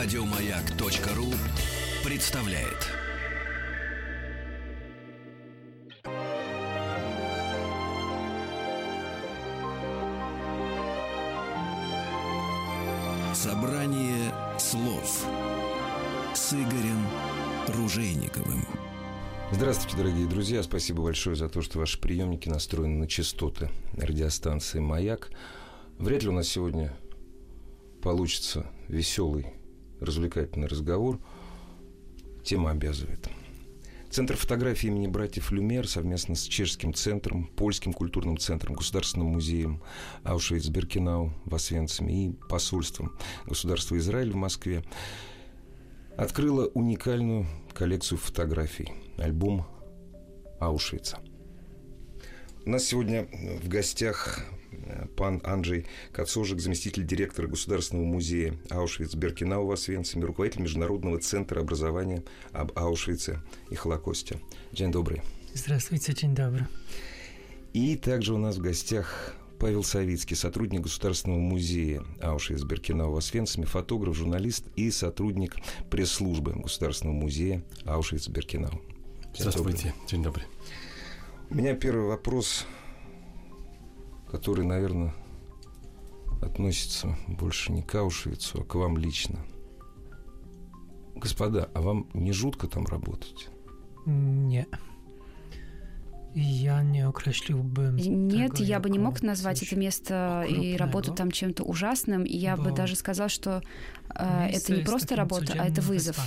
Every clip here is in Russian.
Радиомаяк.ру представляет. Собрание слов с Игорем Ружейниковым. Здравствуйте, дорогие друзья. Спасибо большое за то, что ваши приемники настроены на частоты радиостанции «Маяк». Вряд ли у нас сегодня получится веселый, развлекательный разговор. Тема обязывает. Центр фотографии имени братьев Люмер совместно с Чешским центром, Польским культурным центром, Государственным музеем Аушвиц-Беркинау в Освенциме и посольством государства Израиль в Москве открыла уникальную коллекцию фотографий, альбом Аушвица. У нас сегодня в гостях пан Анджей Кацожик, заместитель директора Государственного музея Аушвиц-Беркинау в Освенциме, руководитель Международного центра образования об Аушвице и Холокосте. День добрый. Здравствуйте, день добрый. И также у нас в гостях Павел Савицкий, сотрудник Государственного музея Аушвиц-Беркинау в Освенциме, фотограф, журналист и сотрудник пресс-службы Государственного музея Аушвиц-Беркинау. Здравствуйте, день добрый. У меня первый вопрос который, наверное, относится больше не к Аушвицу, а к вам лично. Господа, а вам не жутко там работать? Нет. Я не окреслил бы. Нет, я бы не мог назвать это место и работу там чем-то ужасным. И я бы даже сказал, что э, это не просто работа, а это вызов.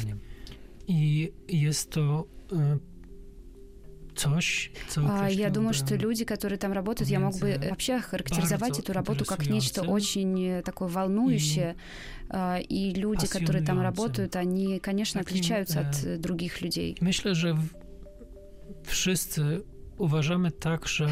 И есть то э, я думаю, что люди, которые там работают, я мог бы вообще характеризовать эту работу как нечто очень такое волнующее. А, и люди, которые там работают, они, конечно, отличаются от э, других людей. Myślę, że wszyscy уважаем также...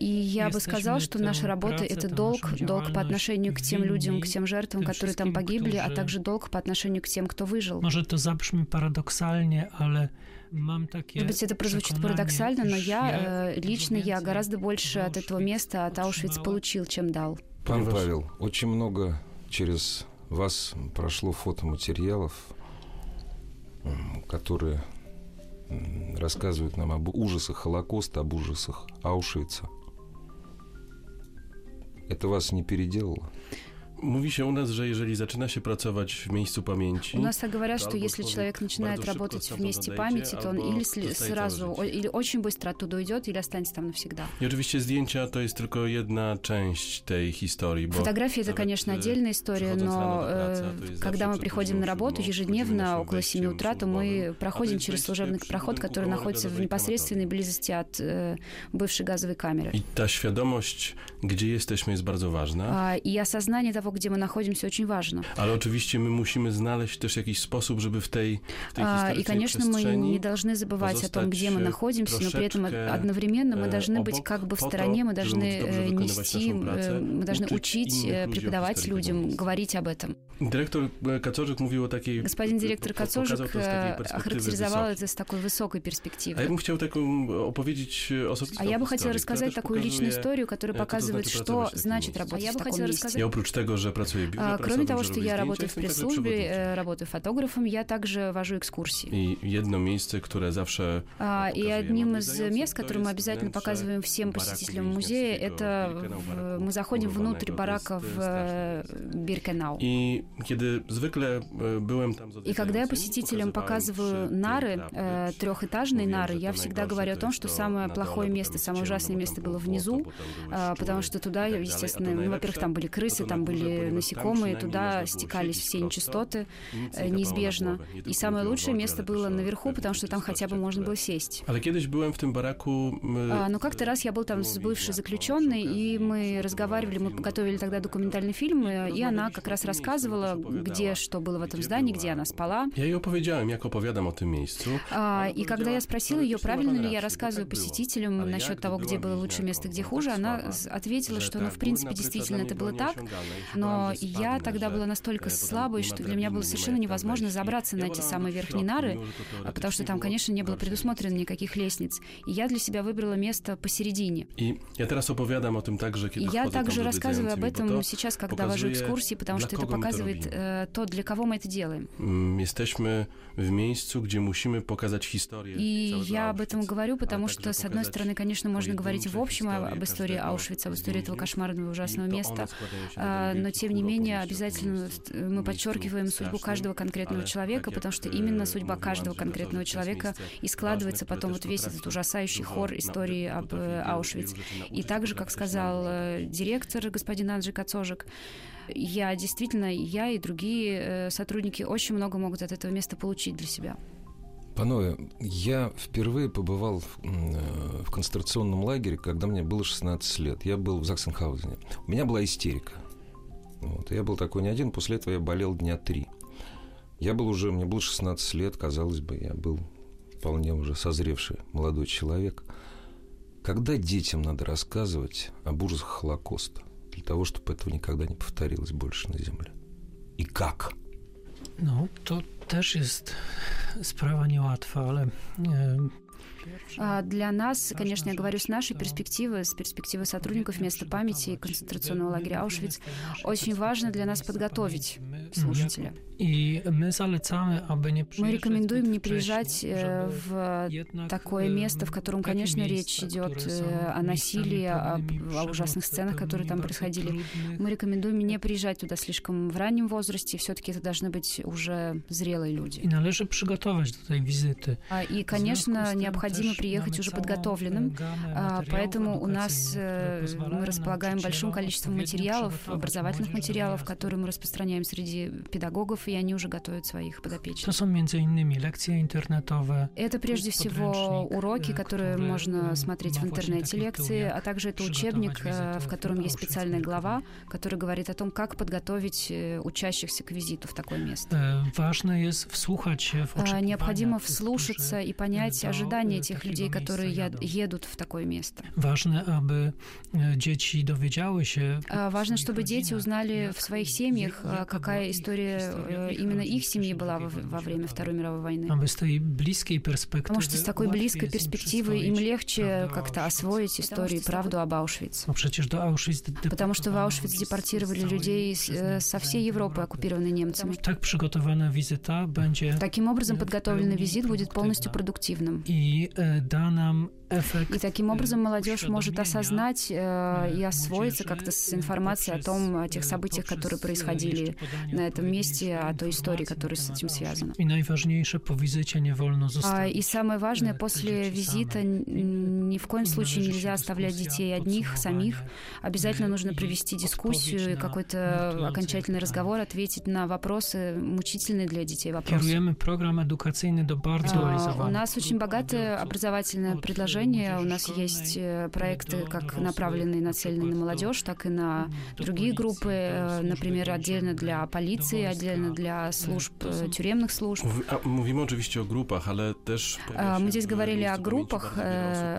И я бы сказал, что наша работа — это долг, долг по отношению к тем людям, к тем жертвам, которые там погибли, а также долг по отношению к тем, кто выжил. Может, это забrzmi парадоксальнее, але mam takie... Может быть, это прозвучит парадоксально, но я, э, лично я гораздо больше от этого места, от Аушвиц получил, чем дал. Пан Павел, очень много через вас прошло фотоматериалов, которые рассказывают нам об ужасах Холокоста, об ужасах Аушвица. Это вас не переделало? Mówi się u nas, że jeżeli zaczyna się pracować w miejscu pamięci... У нас так говорят, что если человек начинает работать в месте памяти, то он или сразу, или очень быстро оттуда уйдет, или останется там навсегда. И oczywiście zdjęcia to jest tylko jedna część tej historii, bo... Фотографии — это, конечно, отдельная история, но когда мы приходим на работу ежедневно около 7 утра, то мы проходим через служебный проход, который находится в непосредственной близости от бывшей газовой камеры. И ta świadomość, gdzie jesteśmy, jest bardzo ważna. И осознание того, где мы находимся, очень важно. Ale oczywiście my musimy znaleźć też jakiś sposób, żeby w tej, w tej а, И, конечно, мы не должны забывать о том, где мы находимся, но при этом одновременно мы должны быть как бы в стороне, мы должны нести, мы должны учить, преподавать людям, говорить об этом. Директор Кацожик mówił o takiej... Господин директор Кацожик охарактеризовал это с такой высокой перспективы. А я бы хотел такую opowiedzieć А я бы хотел рассказать такую личную историю, которая показывает, что значит работать в таком месте. Я oprócz tego, że pracuję w biurze Кроме того, что я работаю в пресс-службе, работаю фотографом, я также вожу экскурсии. И jedno miejsce, które zawsze И одним из мест, которые мы обязательно показываем всем посетителям музея, это мы заходим внутрь барака в Биркенау. И когда я посетителям показываю нары, трехэтажные нары, я всегда говорю о том, что самое плохое место, самое ужасное место было внизу, потому что туда, естественно, ну, во-первых, там были крысы, там были насекомые, туда стекались все нечистоты неизбежно. И самое лучшее место было наверху, потому что там хотя бы можно было сесть. Tym baraku... Но как-то раз я был там с бывшей заключенной, и мы разговаривали, мы готовили тогда документальный фильм, и она как раз рассказывала, где что было в этом здании, где она спала. Я ей opowiedziałem, jak opowiadam o tym miejscu. И когда я спросила ее, правильно ли я рассказываю посетителям насчет того, где было лучшее место, где хуже, она ответила, что, ну, в принципе, действительно это было так, но я тогда была настолько слабой, что для меня было совершенно невозможно забраться на эти самые верхние нары, потому что там, конечно, не было предусмотрено никаких лестниц. И я для себя выбрала место посередине. И я teraz opowiadam o tym także, kiedy Я также рассказываю об этом сейчас, когда вожу экскурсии, потому что это показывает э, то, для кого мы это делаем. Jesteśmy w miejscu, gdzie musimy pokazać historię. И я об этом говорю, потому что, с одной стороны, конечно, можно говорить в общем об истории Аушвица, об истории этого кошмарного и ужасного места, а, но, тем не менее, обязательно мы подчеркиваем судьбу каждого конкретного человека, потому что именно судьба каждого конкретного человека и складывается потом вот весь этот ужасающий хор истории об э, Аушвиц. И также, как сказал э, директор господин Анджей Кацожик, я действительно, я и другие э, сотрудники очень много могут от этого места получить для себя. Панове, я впервые побывал в, в концентрационном лагере, когда мне было 16 лет. Я был в Заксенхаузене. У меня была истерика. Вот. Я был такой не один, после этого я болел дня три. Я был уже, мне было 16 лет, казалось бы, я был вполне уже созревший молодой человек. Когда детям надо рассказывать об ужасах Холокоста? для того, чтобы этого никогда не повторилось больше на Земле? И как? Ну, to też jest sprawa niełatwa, ale для нас, конечно, я говорю с нашей перспективы, с перспективы сотрудников места памяти и концентрационного лагеря Аушвиц, очень важно для нас подготовить слушателя. Мы рекомендуем не приезжать в такое место, в котором, конечно, речь идет о насилии, о, о ужасных сценах, которые там происходили. Мы рекомендуем не приезжать туда слишком в раннем возрасте. Все-таки это должны быть уже зрелые люди. И. И, конечно, необходимо приехать уже подготовленным, а, поэтому у нас э, мы располагаем большим количеством материалов, образовательных материалов, которые мы распространяем среди педагогов, и они уже готовят своих подопечных. To są między innymi lekcje internetowe. Это прежде всего уроки, которые можно смотреть в интернете, лекции, а также это учебник, э, в котором есть специальная глава, которая говорит о том, как подготовить э, учащихся к визиту в такое место. Важно есть вслушать в Необходимо вслушаться и понять ожидания этих людей, которые едут в такое место. Важно, чтобы дети доведяły się. Важно, чтобы дети узнали в своих семьях, какая история именно их семьи была во, во время Второй мировой войны. Aby z tej bliskiej perspektywy. Потому что с такой близкой перспективы им легче как-то освоить историю и правду об Аушвице. Ну, przecież do Auschwitz Потому что в Аушвиц депортировали людей со всей Европы, оккупированной немцами. Так przygotowana wizyta będzie. Таким образом, подготовленный визит будет полностью продуктивным. И да нам и таким образом молодежь может осознать э, и освоиться как-то с информацией о том, о тех событиях, которые происходили на этом месте, о той истории, которая с этим связана. И najważniejsze по визите не wolno zostawić. И самое важное, после визита ни в коем случае нельзя оставлять детей одних, самих. Обязательно нужно провести дискуссию, какой-то окончательный разговор, ответить на вопросы, мучительные для детей вопросы. Program edukacyjny do bardzo У нас очень богатое образовательное предложение. У нас есть э, проекты, как направленные, нацеленные на молодежь, так и на другие группы, э, например, отдельно для полиции, отдельно для служб, э, тюремных служб. Mówimy oczywiście o grupach, ale też... Мы здесь говорили о группах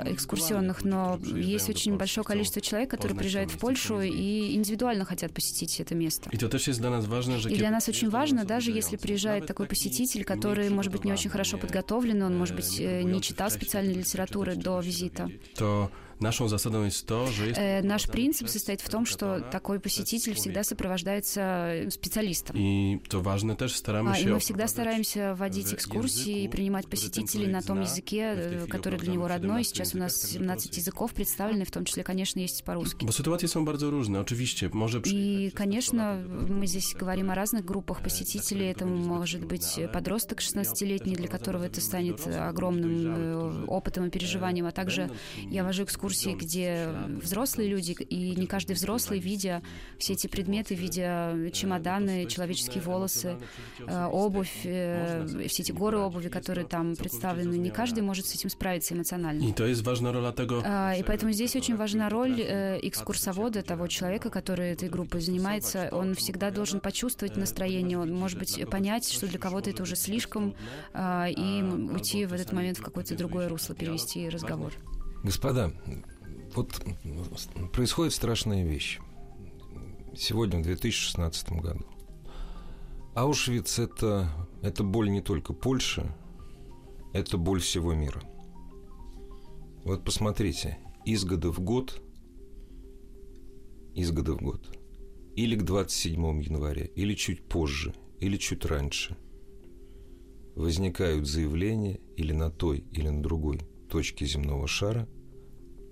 экскурсионных, но есть очень большое количество человек, которые приезжают в Польшу и индивидуально хотят посетить это место. И для нас очень важно, даже если приезжает такой посетитель, который, может быть, не очень хорошо подготовлен, он, может быть, не читал специальной литературы до визита. То Naszą zasadą jest to, że jest... Наш принцип состоит в том, что такой посетитель всегда сопровождается специалистом. И то важно też staramy się... И мы всегда стараемся вводить экскурсии и принимать посетителей на том языке, который для него родной. Сейчас у нас 17 языков представлены, в том числе, конечно, есть по-русски. Bo sytuacje są bardzo różne, oczywiście. Może... И, конечно, мы здесь говорим о разных группах посетителей. Это может быть подросток 16-летний, для которого это станет огромным опытом и переживанием, а также я вожу экскурсии экскурсии, где взрослые люди, и не каждый взрослый, видя все эти предметы, видя чемоданы, человеческие волосы, э, обувь, э, все эти горы обуви, которые там представлены, не каждый может с этим справиться эмоционально. И то есть важна роль того... А, и поэтому здесь очень важна роль э, экскурсовода, того человека, который этой группой занимается. Он всегда должен почувствовать настроение, он, может быть, понять, что для кого-то это уже слишком, а, и уйти в этот момент в какое-то другое русло, перевести разговор. Господа, вот происходит страшная вещь. сегодня, в 2016 году. Аушвиц это, – это боль не только Польши, это боль всего мира. Вот посмотрите, из года в год, из года в год, или к 27 января, или чуть позже, или чуть раньше, возникают заявления или на той, или на другой точке земного шара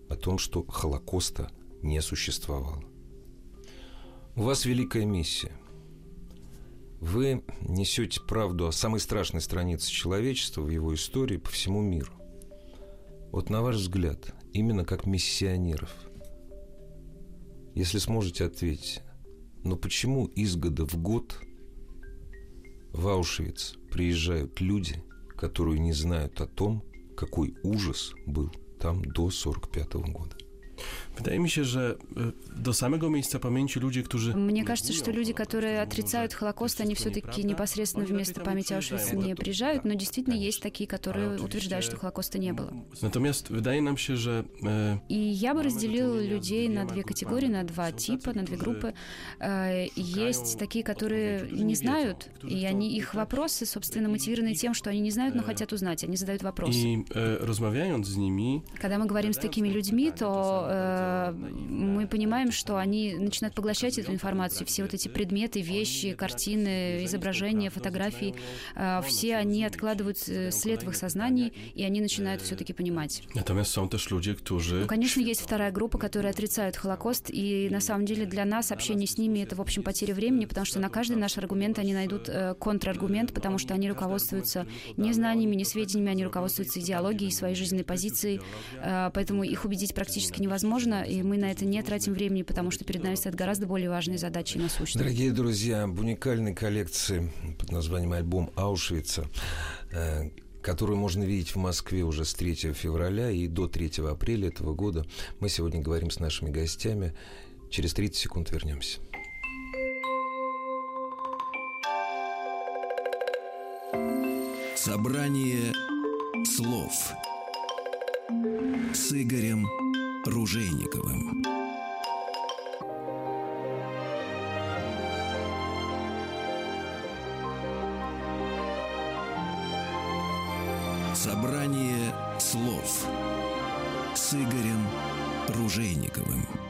о том, что Холокоста не существовало. У вас великая миссия. Вы несете правду о самой страшной странице человечества в его истории по всему миру. Вот на ваш взгляд, именно как миссионеров, если сможете ответить, но почему из года в год в Аушвиц приезжают люди, которые не знают о том, какой ужас был там до 1945 года? Wydaje mi się, że do samego miejsca pamięci ludzie, którzy... Мне кажется, что люди, которые отрицают Холокост, они все-таки непосредственно в место памяти Аушвица не приезжают, но действительно есть такие, которые утверждают, что Холокоста не было. Natomiast wydaje nam się, że... И я бы разделил людей на две категории, на два типа, на две группы. Есть такие, которые не знают, и они, их вопросы, собственно, мотивированы тем, что они не знают, но хотят узнать, они задают вопросы. И rozmawiając z nimi... Когда мы говорим с такими людьми, то мы понимаем, что они начинают поглощать эту информацию, все вот эти предметы, вещи, картины, изображения, фотографии, все они откладывают след в их сознании, и они начинают все-таки понимать. Natomiast są też ludzie, którzy... Ну, конечно, есть вторая группа, которые отрицают Холокост, и на самом деле для нас общение с ними это, в общем, потеря времени, потому что на каждый наш аргумент они найдут э, контраргумент, потому что они руководствуются не знаниями, не сведениями, они руководствуются идеологией, своей жизненной позицией, э, поэтому их убедить практически невозможно, и мы на это не тратим времени, потому что перед нами стоят гораздо более важные задачи и насущные. Дорогие друзья, в уникальной коллекции под названием «Альбом Аушвица», э, которую можно видеть в Москве уже с 3 февраля и до 3 апреля этого года, мы сегодня говорим с нашими гостями. Через 30 секунд вернемся. Собрание слов с Игорем Ружейниковым. Собрание слов с Игорем Ружейниковым.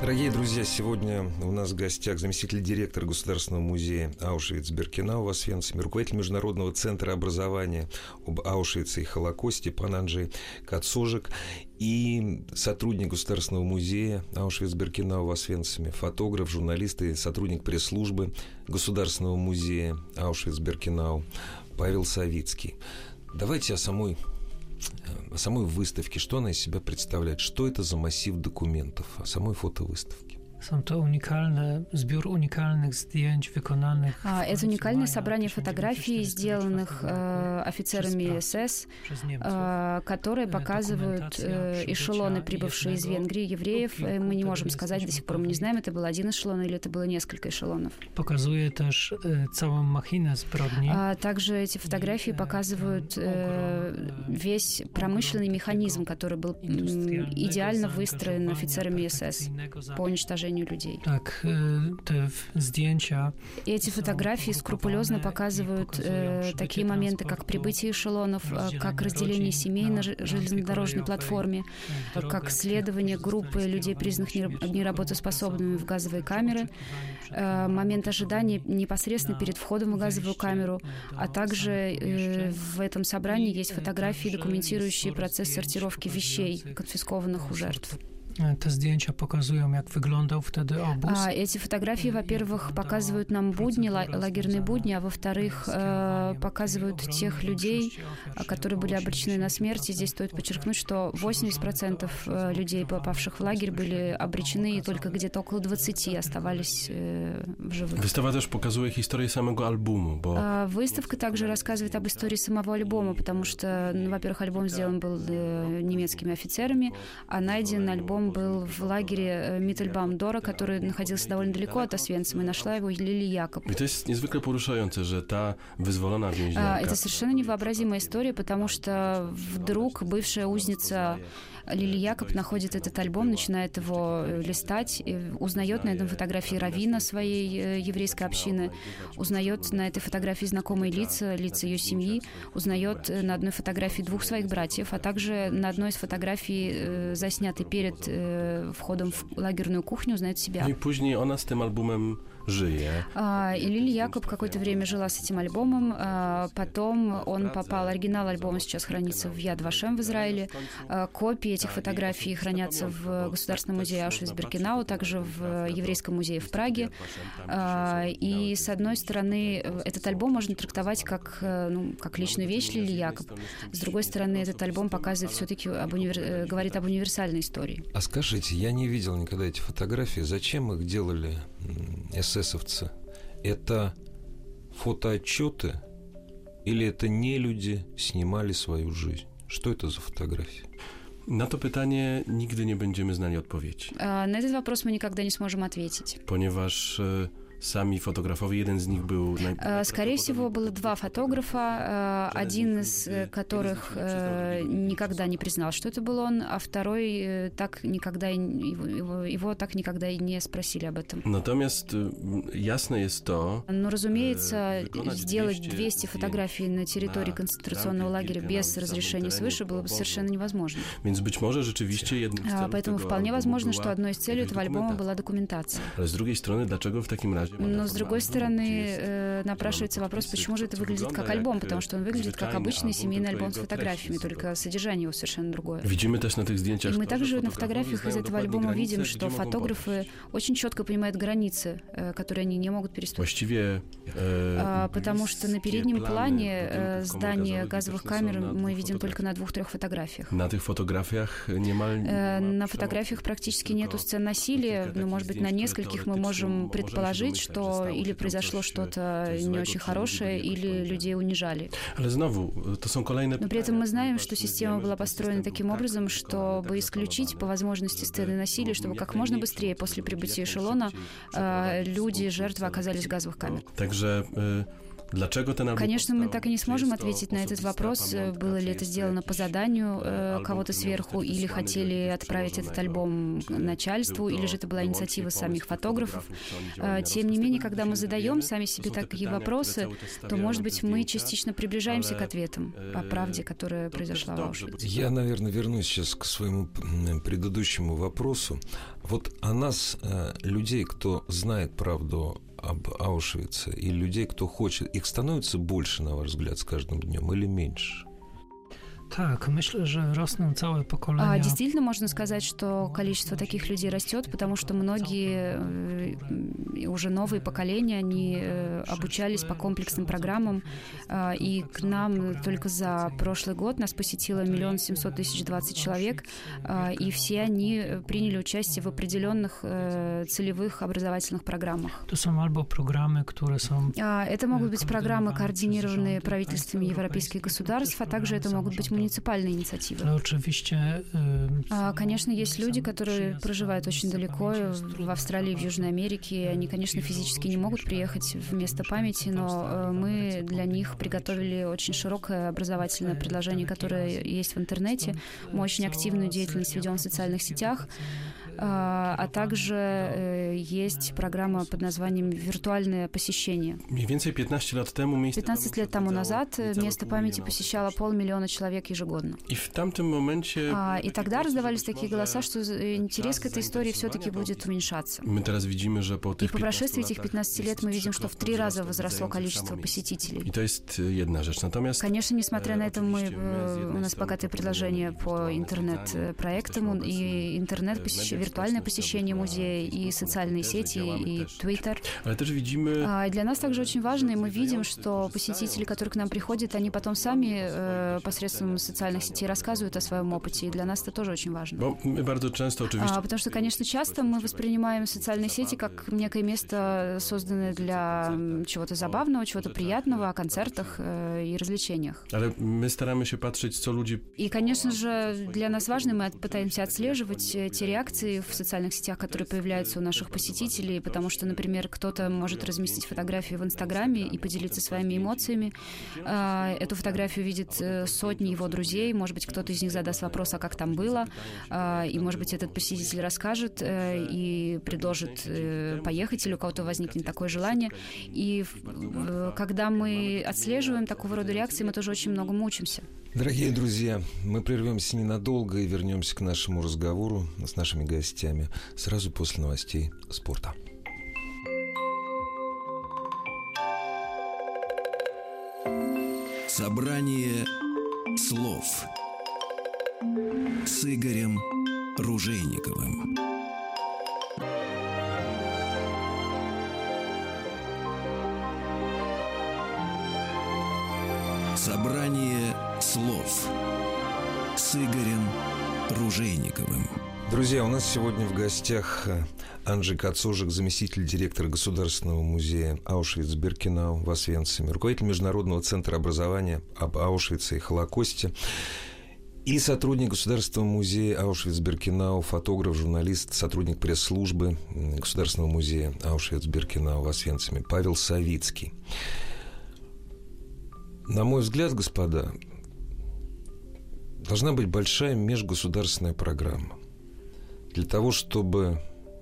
Дорогие друзья, сегодня у нас в гостях заместитель директора Государственного музея Аушвиц-Беркинау в Освенциме, руководитель Международного центра образования об Аушвице и Холокосте пан Анджей Кацожик и сотрудник Государственного музея Аушвиц-Беркинау в Освенциме, фотограф, журналист и сотрудник пресс-службы Государственного музея Аушвиц-Беркинау Павел Савицкий. Давайте о самой самой выставке, что она из себя представляет, что это за массив документов, о самой фотовыставке. Są to unikalne, zbiór unikalnych zdjęć wykonanych. А, это уникальное собрание фотографий, сделанных э, офицерами СС, э, которые показывают э, эшелоны, прибывшие из Венгрии, евреев. Мы не можем сказать до сих пор, мы не знаем, это был один эшелон или это было несколько эшелонов. Pokazuje też e, całą machinę zbrodni. А также эти фотографии показывают э, весь промышленный механизм, который был идеально выстроен офицерами СС по уничтожению людей. Tak, te w- zdjęcia И эти фотографии скрупулезно показывают э, такие моменты, как прибытие эшелонов, э, как разделение семей на железнодорожной платформе, э, как следование группы людей, признанных нераб- неработоспособными в газовые камеры, э, момент ожидания непосредственно перед входом в газовую камеру, а также э, в этом собрании есть фотографии, документирующие процесс сортировки вещей, конфискованных у жертв. Te zdjęcia pokazują, jak wyglądał wtedy obóz. А, эти фотографии, во-первых, показывают нам будни, ла- лагерные будни, а во-вторых, э, показывают тех людей, а, которые были обречены на смерть. И здесь стоит подчеркнуть, что 80% э, людей, попавших в лагерь, были обречены, и только где-то около 20 оставались э, в живых. Wystawa też pokazuje historię samego albumu, bo А, Выставка также рассказывает об истории самого альбома, потому что, ну, во-первых, альбом сделан был э, немецкими офицерами, а найден альбом был в лагере Миттельбаум-Дора, который находился довольно далеко от Освенцима, и нашла его Лили Якоб. Jest niezwykle poruszające, że ta wyzwolona więźniarka Это совершенно невообразимая история, потому что вдруг бывшая узница Лили Якоб находит этот альбом, начинает его листать, узнает на этом фотографии равина своей еврейской общины, узнает на этой фотографии знакомые лица, лица ее семьи, узнает на одной фотографии двух своих братьев, а также на одной из фотографий, заснятой перед входом в лагерную кухню, узнает себя. Ну и później ona z tym albumem żyje. А, и Лили Якоб какое-то время жила с этим альбомом. А, потом он попал, оригинал альбома сейчас хранится в Яд Вашем в Израиле. А, копии этих фотографий хранятся в Государственном музее Аушвиц-Биркенау, также в Еврейском музее в Праге. И, с одной стороны, этот альбом можно трактовать как, ну, как личную вещь Лили Якоб. С другой стороны, этот альбом показывает все-таки, об универ... Э, говорит об универсальной истории. А скажите, я не видел никогда эти фотографии. Зачем их делали эсэсовцы, это фотоотчеты или это не люди снимали свою жизнь? Что это за фотографии? На to pytanie nigdy nie będziemy znali odpowiedzi. На этот вопрос мы никогда не сможем ответить. Ponieważ сами фотографовали. Один из них был... Скорее всего, было два фотографа, один из которых никогда не признал, что это был он, а второй так никогда его, его так никогда и не спросили об этом. Natomiast ясно есть то... Но, разумеется, сделать 200 фотографий на территории концентрационного лагеря без разрешения свыше было бы совершенно невозможно. Więc być może rzeczywiście jednym z Поэтому вполне возможно, что одной из целей этого альбома была документация. Ale z drugiej strony, dlaczego w takim razie но, с другой стороны, э, напрашивается вопрос, почему же это выглядит как альбом, потому что он выглядит как обычный семейный альбом с фотографиями, только содержание его совершенно другое. Видимо, też na tych zdjęciach. И мы также на фотографиях из этого альбома видим, что фотографы очень четко понимают границы, э, которые они не могут переступить. Э, потому что на переднем плане здания газовых камер мы видим только на двух-трех фотографиях. На этих фотографиях немало... На фотографиях практически нету сцен насилия, но, может быть, на нескольких мы можем предположить, что или произошло что-то не очень хорошее, или людей унижали. Но при этом мы знаем, что система была построена таким образом, чтобы исключить по возможности сцены насилия, чтобы как можно быстрее после прибытия эшелона э, люди, жертвы оказались в газовых камерах. Также Конечно, мы так и не сможем ответить на этот вопрос, было ли это сделано по заданию э, кого-то сверху, или хотели отправить этот альбом начальству, или же это была инициатива самих фотографов. Э, тем не менее, когда мы задаем сами себе такие вопросы, то, может быть, мы частично приближаемся к ответам о правде, которая произошла в Аушвице. Я, наверное, вернусь сейчас к своему предыдущему вопросу. Вот о нас, э, людей, кто знает правду об Аушвице и людей, кто хочет, их становится больше, на ваш взгляд, с каждым днем или меньше? Так, myślę, że rosną całe pokolenia. А, действительно можно сказать, что количество таких людей растет, потому что многие э, уже новые поколения, они э, обучались по комплексным программам, э, и к нам только за прошлый год нас посетило миллион семьсот тысяч двадцать человек, и все они приняли участие в определенных целевых образовательных программах. А, это могут быть программы, координированные правительствами европейских государств, а также это могут быть муниципальные инициативы. Ale oczywiście... А, Конечно, есть люди, которые проживают очень далеко, в Австралии, в Южной Америке. и Они, конечно, физически не могут приехать в место памяти, но э, мы для них приготовили очень широкое образовательное предложение, которое есть в интернете. Мы очень активную деятельность ведем в социальных сетях. А, а также э, есть программа под названием «Виртуальное посещение». 15 лет тому 15 лет тому назад место памяти посещало полмиллиона человек ежегодно. И в тамтym momencie... А, и тогда раздавались такие голоса, что интерес к этой истории все-таки будет уменьшаться. Мы teraz widzimy, że po И по прошествии этих 15 лет мы видим, что в три раза возросло количество посетителей. И jest jedna rzecz. Natomiast... Конечно, несмотря на это, мы, у нас богатое предложение по интернет-проектам, и интернет-посещение, виртуальное посещение музея, и социальные сети, и Twitter. А, и для нас также очень важно, и мы видим, что посетители, которые к нам приходят, они потом сами э, посредством социальных сетей рассказывают о своем опыте, и для нас это тоже очень важно. А, потому что, конечно, часто мы воспринимаем социальные сети как некое место, созданное для чего-то забавного, чего-то приятного, о концертах э, и развлечениях. Staramy się patrzeć, co ludzie... И, конечно же, для нас важно, мы пытаемся отслеживать те реакции, в социальных сетях, которые появляются у наших посетителей, потому что, например, кто-то может разместить фотографию в Инстаграме и поделиться своими эмоциями. А, эту фотографию видит э, сотни его друзей, может быть, кто-то из них задаст вопрос, а как там было, а, и, может быть, этот посетитель расскажет э, и предложит э, поехать, или у кого-то возникнет такое желание. И когда мы отслеживаем такого рода реакции, мы тоже очень много мучимся. Дорогие друзья, мы прервемся ненадолго и вернемся к нашему разговору с нашими гостями сразу после новостей спорта. Собрание слов с Игорем Ружейниковым. Собрание слов с Игорем Ружейниковым. Друзья, у нас сегодня в гостях э, Анджей Кацожик, заместитель директора Государственного музея Аушвиц-Биркенау в Освенциме, руководитель Международного центра образования об Аушвице и Холокосте, и сотрудник Государственного музея Аушвиц-Биркенау, фотограф, журналист, сотрудник пресс-службы Государственного музея Аушвиц-Биркенау в Освенциме Павел Савицкий. На мой взгляд, господа, должна быть большая межгосударственная программа для того, чтобы,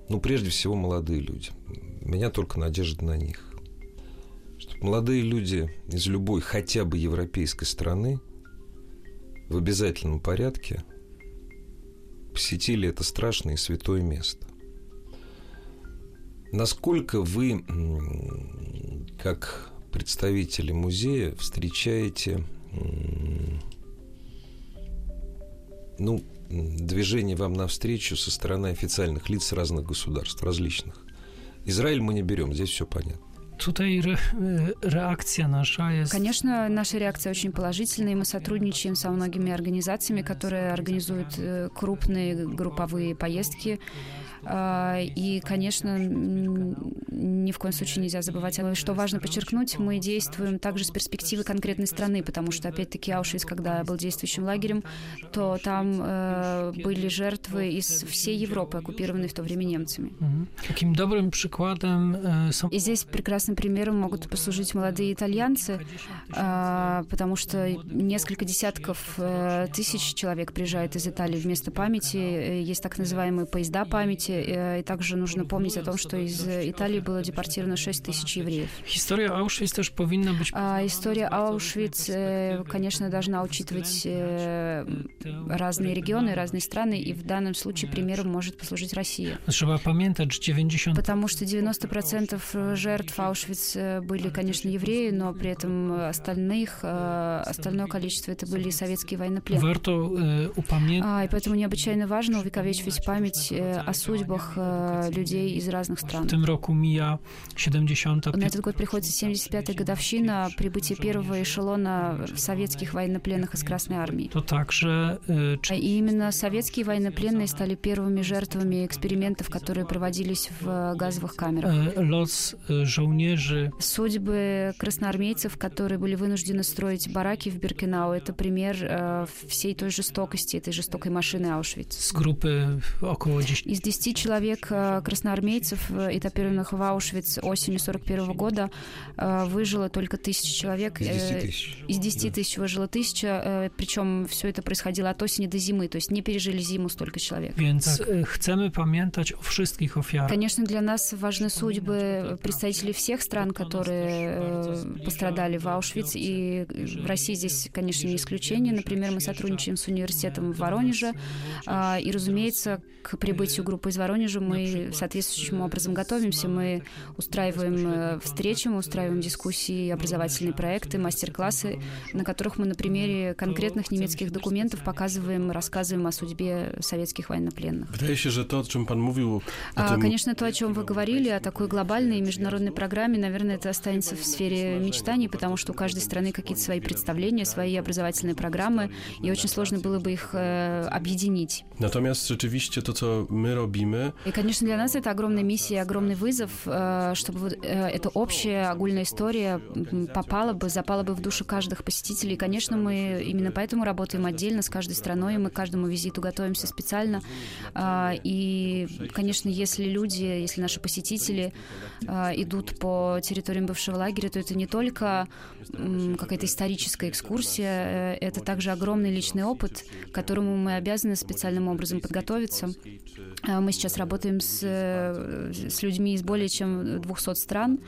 ну, прежде всего, молодые люди. У меня только надежда на них. Чтобы молодые люди из любой хотя бы европейской страны в обязательном порядке посетили это страшное и святое место. Насколько вы, как представители музея встречаете ну, движение вам навстречу со стороны официальных лиц разных государств, различных. Израиль мы не берем, здесь все понятно. Tutaj re, reakcja nasza jest... Конечно, наша реакция очень положительная, и мы сотрудничаем со многими организациями, которые организуют крупные групповые поездки а, и, конечно, ни в коем случае нельзя забывать. Что важно подчеркнуть, мы действуем также с перспективы конкретной страны, потому что, опять-таки, Аушвиц, когда был действующим лагерем, то там э, были жертвы из всей Европы, оккупированной в то время немцами. Каким добрым прикладом... Э, сам... И здесь прекрасным примером могут послужить молодые итальянцы, э, потому что несколько десятков э, тысяч человек приезжает из Италии вместо памяти. Э, есть так называемые поезда памяти, Э, и также нужно помнить о том, что из Италии было депортировано 6 тысяч евреев. История Аушвиц тоже повинна быть... А история Аушвиц, конечно, должна учитывать разные регионы, разные страны, и в данном случае примером может послужить Россия. Trzeba pamiętać, 90... Потому что 90% жертв Аушвиц были, конечно, евреи, но при этом остальных, остальное количество это были советские военнопленные. Upamiętać... А, и поэтому необычайно важно увековечивать память о судьбах э, людей из разных стран. В этом року мия 70 На этот год приходится 75-я годовщина прибытия первого эшелона советских военнопленных из Красной Армии. То также... Э, И именно советские военнопленные стали первыми жертвами экспериментов, которые проводились в газовых камерах. Э, лос żołnierzy... Судьбы красноармейцев, которые были вынуждены строить бараки в Биркенау, это пример всей той жестокости, этой жестокой машины Аушвиц. С группы около 10... Из 10 человек э, красноармейцев, этапированных в Аушвиц осенью 41 года, э, выжило только тысяча человек. Из 10 тысяч. Из 10 тысяч да. выжило тысяча, причем все это происходило от осени до зимы, то есть не пережили зиму столько человек. Więc chcemy pamiętać o wszystkich ofiarach. Конечно, для нас важны судьбы представителей всех стран, которые пострадали в Аушвиц, и в России здесь, конечно, не исключение. Например, мы сотрудничаем с университетом в Воронеже, и, разумеется, к прибытию группы из Воронежа мы соответствующим образом готовимся. Мы устраиваем э, встречи, мы устраиваем дискуссии, образовательные проекты, мастер-классы, на которых мы на примере конкретных немецких документов показываем, рассказываем о судьбе советских военнопленных. Wydaje się, że to, o czym pan mówił... А, конечно, то, о чем вы говорили, о такой глобальной международной программе, наверное, это останется в сфере мечтаний, потому что у каждой страны какие-то свои представления, свои образовательные программы, и очень сложно было бы их э, объединить. Natomiast rzeczywiście to, co my robimy, и, конечно, для нас это огромная миссия, огромный вызов. Э, чтобы эта общая огульная история попала бы, запала бы в душу каждых посетителей. И, конечно, мы именно поэтому работаем отдельно с каждой страной, мы к каждому визиту готовимся специально. И, конечно, если люди, если наши посетители идут по территориям бывшего лагеря, то это не только какая-то историческая экскурсия, э, это также огромный личный опыт, к которому мы обязаны специальным образом подготовиться. А, мы сейчас работаем с, э, с людьми из более чем 200 стран,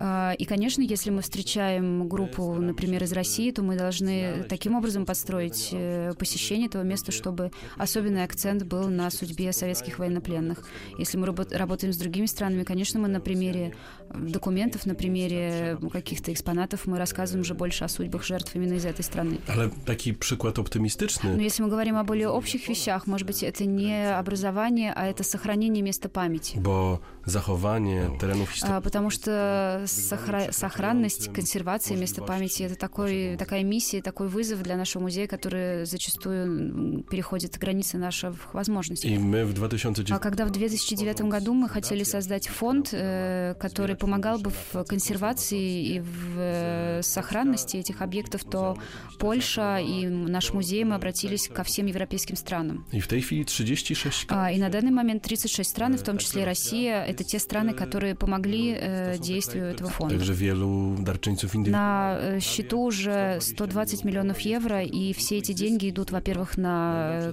и, конечно, если мы встречаем группу, например, из России, то мы должны таким образом построить э, посещение этого места, чтобы особенный акцент был на судьбе советских военнопленных. Если мы работаем с другими странами, конечно, мы на примере документов, на примере каких-то экспонатов мы рассказываем уже больше о судьбах жертв именно из этой страны. Але такий przykład оптимистичный. Но если мы говорим о более общих вещах, может быть, это не образование, а это сохранение места памяти. Бо захование теренов а, Потому что сохра... сохранность, консервация места памяти — это такой, такая миссия, такой вызов для нашего музея, который зачастую переходит границы наших возможностей. И мы в 2009... А когда в 2009 году мы хотели создать фонд, э, который помогал бы в консервации и в э, сохранности этих объектов, то Польша и наш музей мы обратились ко всем европейским странам. И в tej chwili 36 а, И на данный момент 36 стран, в том числе Россия, это те страны, которые помогли э, действию этого фонда. Также wielu darczyńców На э, счету уже 120 миллионов евро, и все эти деньги идут, во-первых, на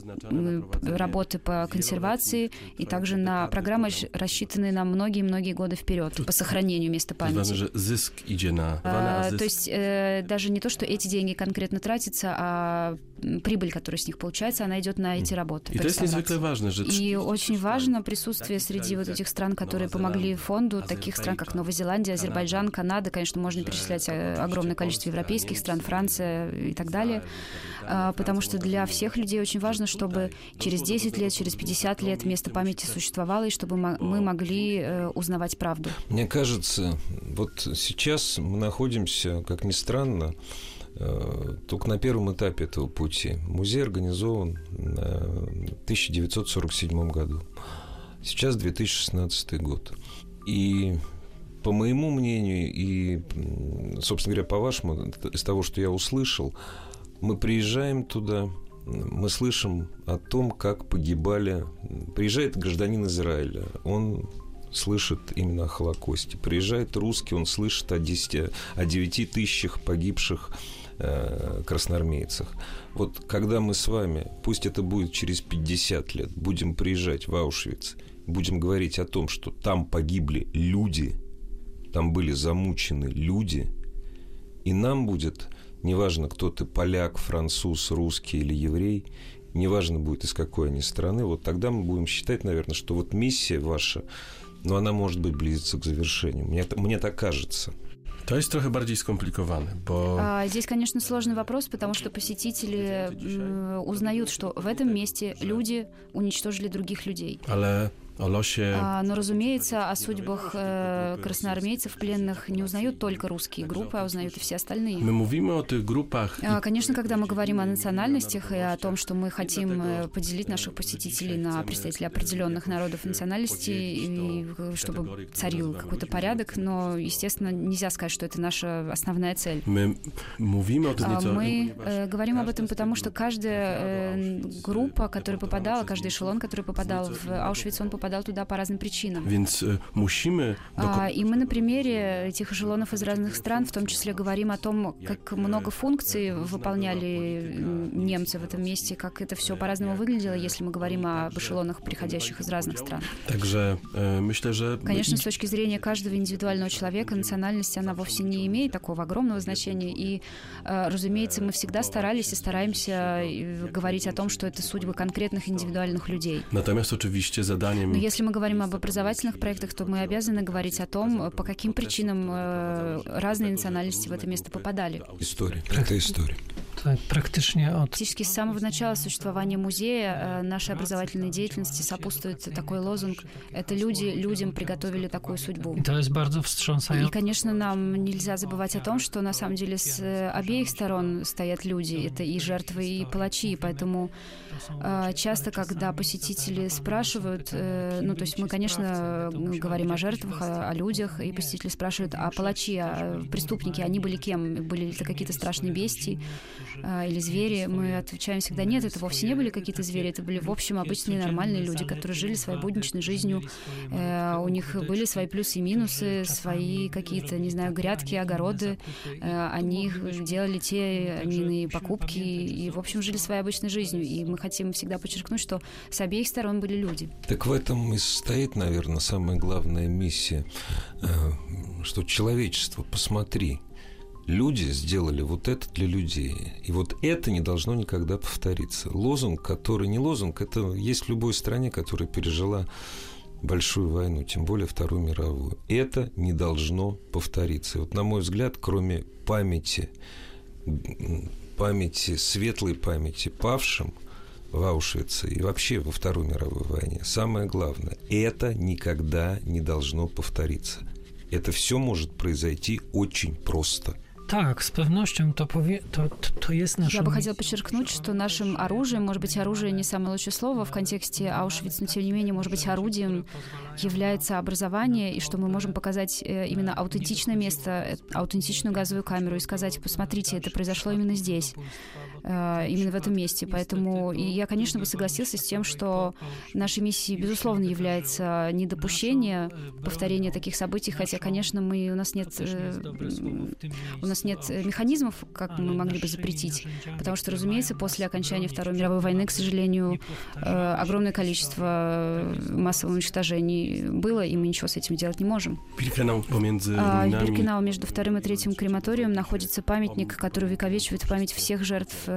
работы по консервации, и также на программы, рассчитанные на многие-многие годы вперед, по сохранению места памяти. Зиск на... А, то есть э, даже не то, что эти деньги конкретно тратятся, а прибыль, которая с них получается, она идет на эти работы. И это незвыкле важно. Же... И очень важно присутствие среди вот этих стран, которые помогли фонду, таких стран, как Новая Зеландия, Азербайджан, Канада, конечно, можно перечислять э, огромное количество европейских стран, Франция и так далее, а, потому что для всех людей очень важно, чтобы через 10 лет, через 50 лет место памяти существовало, и чтобы мы могли э, узнавать правду. Мне кажется, вот сейчас мы находимся, как ни странно, Э, только на первом этапе этого пути. Музей организован в 1947 году. Сейчас 2016 год. И по моему мнению и, собственно говоря, по вашему, из того, что я услышал, мы приезжаем туда, мы слышим о том, как погибали... Приезжает гражданин Израиля, он слышит именно о Холокосте. Приезжает русский, он слышит о, 10, о 9 тысячах погибших э, красноармейцах. Вот когда мы с вами, пусть это будет через 50 лет, будем приезжать в Аушвиц, будем говорить о том, что там погибли люди, там были замучены люди, и нам будет, неважно, кто ты, поляк, француз, русский или еврей, неважно будет из какой они страны, вот тогда мы будем считать, наверное, что вот миссия ваша, но она может быть близится к завершению. Мне, мне так кажется. To jest trochę bardziej skomplikowane, bo... А, здесь, конечно, сложный вопрос, потому что посетители узнают, что в этом месте люди уничтожили других людей. Ale о лосе... А, но, разумеется, о судьбах э, красноармейцев пленных не узнают только русские группы, а узнают и все остальные. Мы говорим о этих группах... А, конечно, когда мы говорим о национальностях и о том, что мы хотим э, поделить наших посетителей на представителей определенных народов и национальностей, и чтобы царил какой-то порядок, но, естественно, нельзя сказать, что это наша основная цель. Мы, а, мы э, говорим об этом, потому что каждая э, группа, которая попадала, каждый эшелон, который попадал в Аушвиц, он попадал попадал туда по разным причинам. Więc musimy... А, и мы на примере этих эшелонов из разных стран, в том числе говорим о том, как много функций выполняли немцы в этом месте, как это все по-разному выглядело, если мы говорим о эшелонах, приходящих из разных стран. Также myślę, że... Конечно, с точки зрения каждого индивидуального человека, национальность, она вовсе не имеет такого огромного значения. И, разумеется, мы всегда старались и стараемся говорить о том, что это судьбы конкретных индивидуальных людей. Natomiast oczywiście zadaniem но если мы говорим об образовательных проектах, то мы обязаны говорить о том, по каким причинам э, разные национальности в это место попадали. История. Это история. Практически от... Практически с самого начала существования музея нашей образовательной деятельности сопутствует такой лозунг «Это люди людям приготовили такую судьбу». И конечно, нам нельзя забывать о том, что на самом деле с обеих сторон стоят люди. Это и жертвы, и палачи. Поэтому часто, когда посетители спрашивают, ну, то есть мы, конечно, говорим о жертвах, о, о людях, и посетители спрашивают, а палачи, а преступники, они были кем? Были ли это какие-то страшные бестии или звери? Мы отвечаем всегда, нет, это вовсе не были какие-то звери, это были, в общем, обычные нормальные люди, которые жили своей будничной жизнью. У них были свои плюсы и минусы, свои какие-то, не знаю, грядки, огороды. Они делали те иные покупки и, в общем, жили своей обычной жизнью. И мы хотим всегда подчеркнуть, что с обеих сторон были люди. Так в этом и состоит, наверное, самая главная миссия, э, что человечество, посмотри, люди сделали вот это для людей. И вот это не должно никогда повториться. Лозунг, который не лозунг, это есть в любой стране, которая пережила большую войну, тем более Вторую мировую. Это не должно повториться. И вот, на мой взгляд, кроме памяти, памяти, светлой памяти павшим – в Аушвице и вообще во Второй мировой войне, самое главное, это никогда не должно повториться. Это все может произойти очень просто – Так, с pewnością to, powie, to, to jest наше... Я бы хотела подчеркнуть, что нашим оружием, может быть, оружие не самое лучшее слово в контексте Аушвиц, но тем не менее, может быть, орудием является образование, и что мы можем показать э, именно аутентичное место, э, аутентичную газовую камеру и сказать, посмотрите, это произошло именно здесь. Э, именно в этом месте. Поэтому и я, конечно, бы согласился с тем, что нашей миссией, безусловно, является недопущение повторения таких событий, хотя, конечно, мы, у нас нет, э, у нас нет механизмов, как мы могли бы запретить, потому что, разумеется, после окончания Второй мировой войны, к сожалению, э, огромное количество массовых уничтожений было, и мы ничего с этим делать не можем. А, в Биркенау между вторым и третьим крематорием. находится памятник, который вековечивает память всех жертв Э,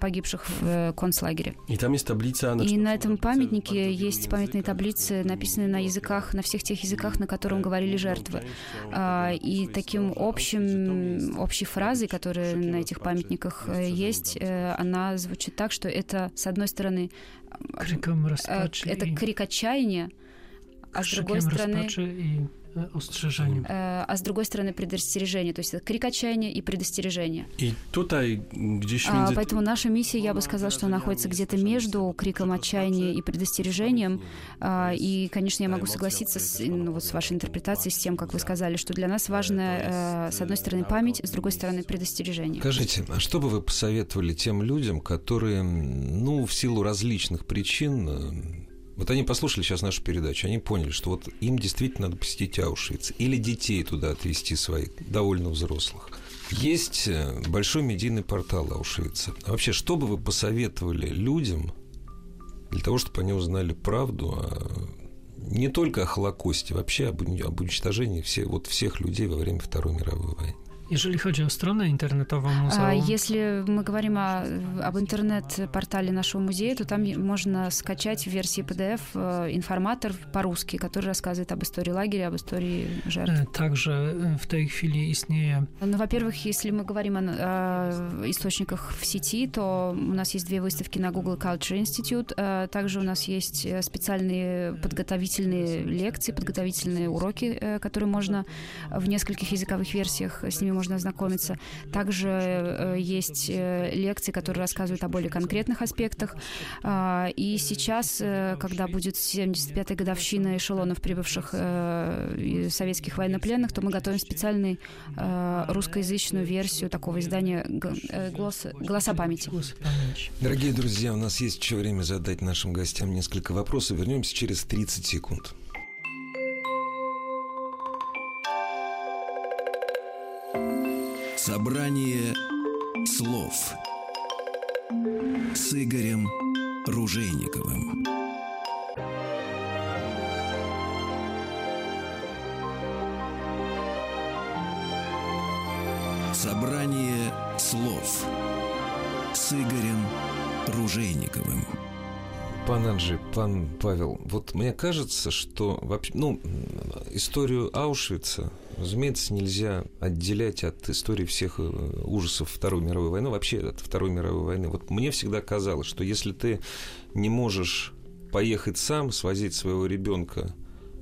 погибших в э, концлагере. И там есть таблица... И на этом памятнике есть памятные таблицы, написанные на языках, на всех тех языках, на котором говорили жертвы. А, и таким общим, общей фразой, которая на этих памятниках э, есть, она звучит так, что это, с одной стороны, это крик отчаяния, а с другой стороны ostrzeżeniem. А с другой стороны предостережение, то есть это крик отчаяния и предостережение. И tutaj gdzieś między... Поэтому наша миссия, я бы сказала, что находится где-то между криком отчаяния и предостережением. И, конечно, я могу согласиться с, ну, вот с вашей интерпретацией, с тем, как вы сказали, что для нас важно, с одной стороны, память, с другой стороны, предостережение. Скажите, а что бы вы посоветовали тем людям, которые, ну, в силу различных причин вот они послушали сейчас нашу передачу, они поняли, что вот им действительно надо посетить Аушвиц или детей туда отвезти своих, довольно взрослых. Есть э, большой медийный портал Аушвица. А вообще, что бы вы посоветовали людям для того, чтобы они узнали правду о, не только о Холокосте, вообще об, уничтожении все, вот всех людей во время Второй мировой войны? Jeżeli chodzi o stronę internetową muzeum... Если мы говорим о, об интернет-портале нашего музея, то там можно скачать в версии PDF информатор по-русски, который рассказывает об истории лагеря, об истории жертв. Также в tej chwili istnieje... Ну, во-первых, если мы говорим о, о источниках в сети, то у нас есть две выставки на Google Culture Institute. Также у нас есть специальные подготовительные лекции, подготовительные уроки, которые можно в нескольких языковых версиях с ними можно ознакомиться. Также э, есть э, лекции, которые рассказывают о более конкретных аспектах. А, и сейчас, э, когда будет 75-я годовщина эшелонов, прибывших советских военнопленных, то мы готовим специальную русскоязычную версию такого издания «Голоса, «Голоса памяти». Дорогие друзья, у нас есть еще время задать нашим гостям несколько вопросов. Вернемся через 30 секунд. Собрание слов с Игорем Ружейниковым. Собрание слов с Игорем Ружейниковым. Пан Анджи, пан Павел, вот мне кажется, что вообще, ну, историю Аушвица Разумеется, нельзя отделять от истории всех э, ужасов Второй мировой войны, вообще от Второй мировой войны. Вот мне всегда казалось, что если ты не можешь поехать сам, свозить своего ребенка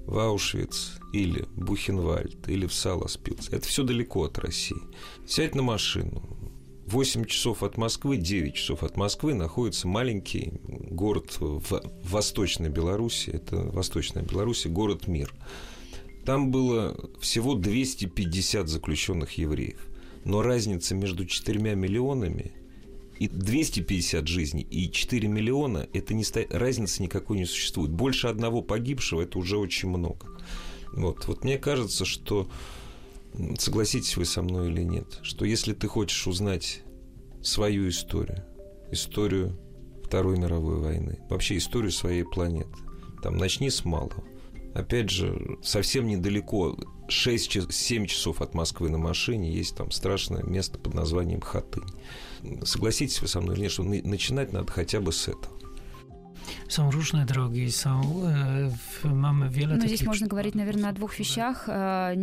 в Аушвиц или Бухенвальд или в Саласпилс, это все далеко от России. Сядь на машину, 8 часов от Москвы, 9 часов от Москвы находится маленький город в Восточной Беларуси. Это Восточная Беларусь, город Мир. Там было всего 250 заключенных евреев. Но разница между 4 миллионами и 250 жизней и 4 миллиона, это не ста... разницы никакой не существует. Больше одного погибшего это уже очень много. Вот, вот мне кажется, что согласитесь вы со мной или нет, что если ты хочешь узнать свою историю, историю Второй мировой войны, вообще историю своей планеты, там начни с малого. Опять же, совсем недалеко, 6-7 часов от Москвы на машине, есть там страшное место под названием Хатынь. Согласитесь вы со мной или нет, что начинать надо хотя бы с этого. Są różne drogi, są, mamy wiele Но здесь можно говорить, наверное, о двух вещах.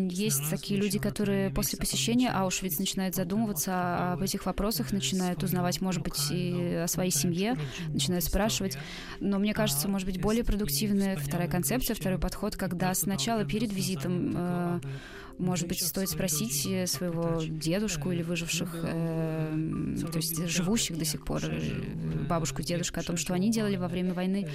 Есть такие люди, которые после посещения Аушвиц начинают задумываться об этих вопросах, начинают узнавать, может быть, и о своей семье, начинают спрашивать. Но мне кажется, может быть, более продуктивная вторая концепция, второй подход, когда сначала перед визитом может быть, стоит спросить э, своего дедушку или выживших, э, то есть живущих до сих пор, э, бабушку, дедушку, о том, что они делали во время войны.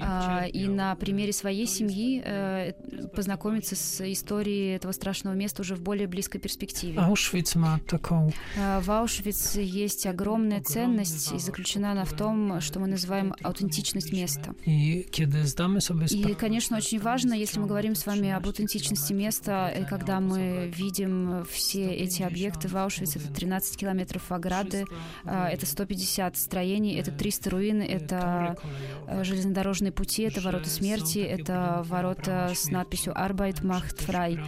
Э, и на примере своей семьи э, познакомиться с историей этого страшного места уже в более близкой перспективе. Аушвиц такой. Э, в Аушвиц есть огромная ценность, и заключена она в том, что мы называем аутентичность места. И, и конечно, очень важно, если мы говорим с вами об аутентичности места, когда мы видим все эти объекты в Аушвице. Это 13 километров ограды, а, это 150 строений, это 300 руин, это а, железнодорожные пути, это ворота смерти, это ворота с надписью «Arbeit macht frei»,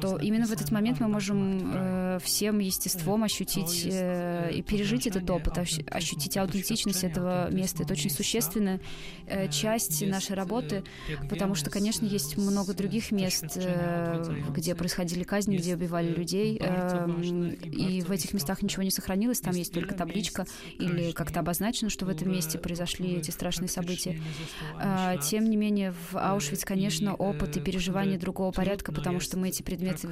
то именно в этот момент мы можем э, всем естеством ощутить э, и пережить этот опыт, ощутить аутентичность этого места. Это очень существенная э, часть нашей работы, потому что, конечно, есть много других мест, где происходит происходили казни, где убивали людей, эм, и в этих местах ничего не сохранилось, там есть только табличка или как-то обозначено, что в этом месте произошли эти страшные события. А, тем не менее, в Аушвиц, конечно, опыт и переживания другого порядка, потому что мы эти предметы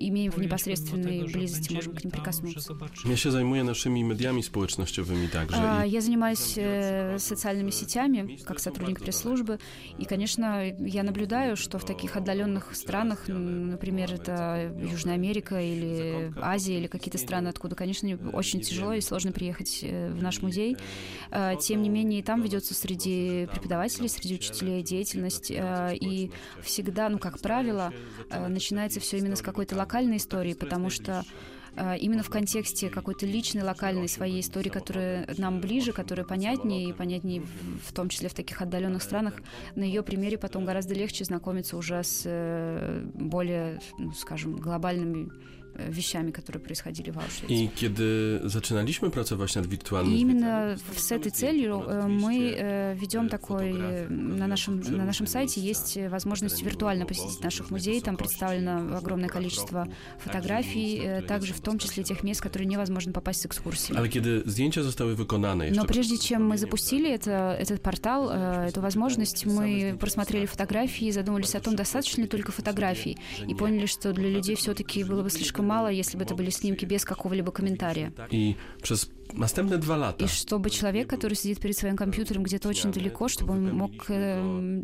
имеем в непосредственной близости, можем к ним прикоснуться. Я się zajmuję naszymi mediami społecznościowymi także. Я занимаюсь э, социальными сетями, как сотрудник пресс-службы, и, конечно, я наблюдаю, что в таких отдаленных странах, например, это Южная Америка или Азия или какие-то страны, откуда, конечно, очень тяжело и сложно приехать э, в наш музей. Э, тем не менее, там ведется среди преподавателей, среди учителей деятельность, э, и всегда, ну, как правило, начинается все именно с какой-то локальной истории, потому что именно в контексте какой-то личной, локальной своей истории, которая нам ближе, которая понятнее и понятнее в том числе в таких отдаленных странах, на ее примере потом гораздо легче знакомиться уже с э, более, ну, скажем, глобальными вещами, которые происходили в Аушвице. И когда zaczynaliśmy pracować nad wirtualnym... И именно с этой целью мы ведем такой... На нашем, на нашем сайте есть возможность виртуально посетить наших музеев. Там представлено огромное количество фотографий, также в том числе тех мест, которые невозможно попасть с экскурсией. Ale kiedy zdjęcia zostały wykonane... Но прежде чем мы запустили это, этот портал, эту возможность, мы просмотрели фотографии и задумались о том, достаточно ли только фотографий. И поняли, что для людей все-таки было бы слишком мало, если бы это были снимки без какого-либо комментария. И przez następne dwa lata. И чтобы человек, который сидит перед своим компьютером где-то очень далеко, чтобы он мог э,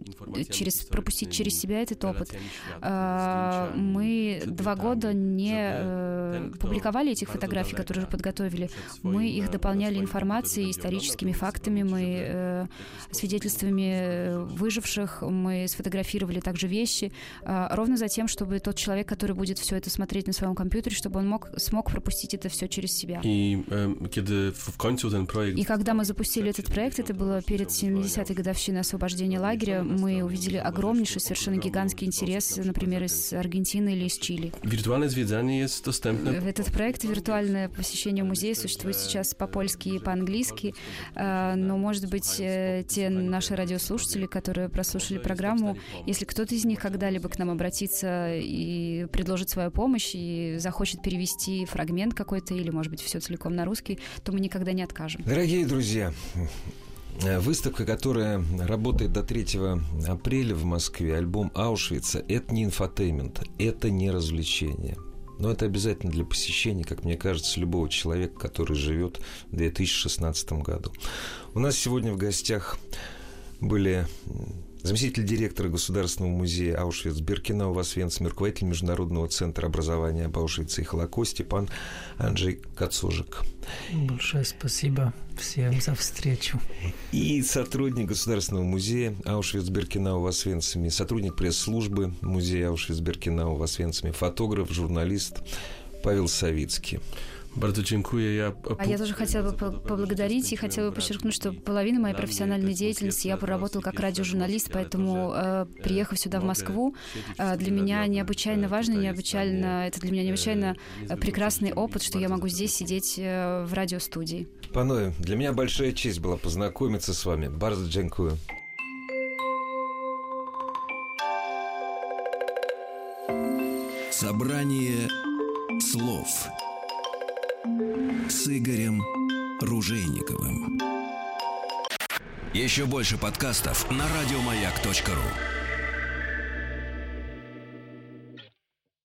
через, пропустить через себя этот опыт. Э, мы два года не э, публиковали этих фотографий, которые подготовили. Мы их дополняли информацией, историческими фактами, мы э, свидетельствами выживших, мы сфотографировали также вещи, э, ровно за тем, чтобы тот человек, который будет все это смотреть на своем компьютере, чтобы он мог, смог пропустить это все через себя. И э, когда в końcu ten projekt... И когда мы запустили этот проект, это было перед 70-й годовщиной освобождения лагеря, мы увидели огромнейший, совершенно гигантский интерес, например, из Аргентины или из Чили. Wirtualne zwiedzanie jest dostępne Этот проект «Виртуальное посещение музея» существует сейчас по-польски и по-английски, но, может быть, те наши радиослушатели, которые прослушали программу, если кто-то из них когда-либо к нам обратится и предложит свою помощь и захочет перевести фрагмент какой-то или, может быть, все целиком на русский, то мы никогда не откажем. Дорогие друзья, Выставка, которая работает до 3 апреля в Москве, альбом Аушвица, это не infotainment, это не развлечение. Но это обязательно для посещения, как мне кажется, любого человека, который живет в 2016 году. У нас сегодня в гостях были заместитель директора Государственного музея Аушвиц-Биркенау в Освенциме, руководитель Международного центра образования об Аушвице и Холокосте, пан Анджей Кацужик. Большое спасибо всем за встречу. И сотрудник Государственного музея Аушвиц-Биркенау в Освенциме, сотрудник пресс-службы музея Аушвиц-Биркенау в Освенциме, фотограф, журналист Павел Савицкий. Bardzo dziękuję. Я... А я тоже хотела бы поблагодарить и хотела бы подчеркнуть, что половина моей профессиональной деятельности я поработал как радиожурналист, поэтому, э, приехав сюда, в Москву, э, для меня необычайно важно, необычайно, это для меня необычайно прекрасный опыт, что я могу здесь сидеть э, в радиостудии. Панове, для меня большая честь была познакомиться с вами. Bardzo dziękuję. Собрание слов с Игорем Ружейниковым. Еще больше подкастов на радиомаяк.ру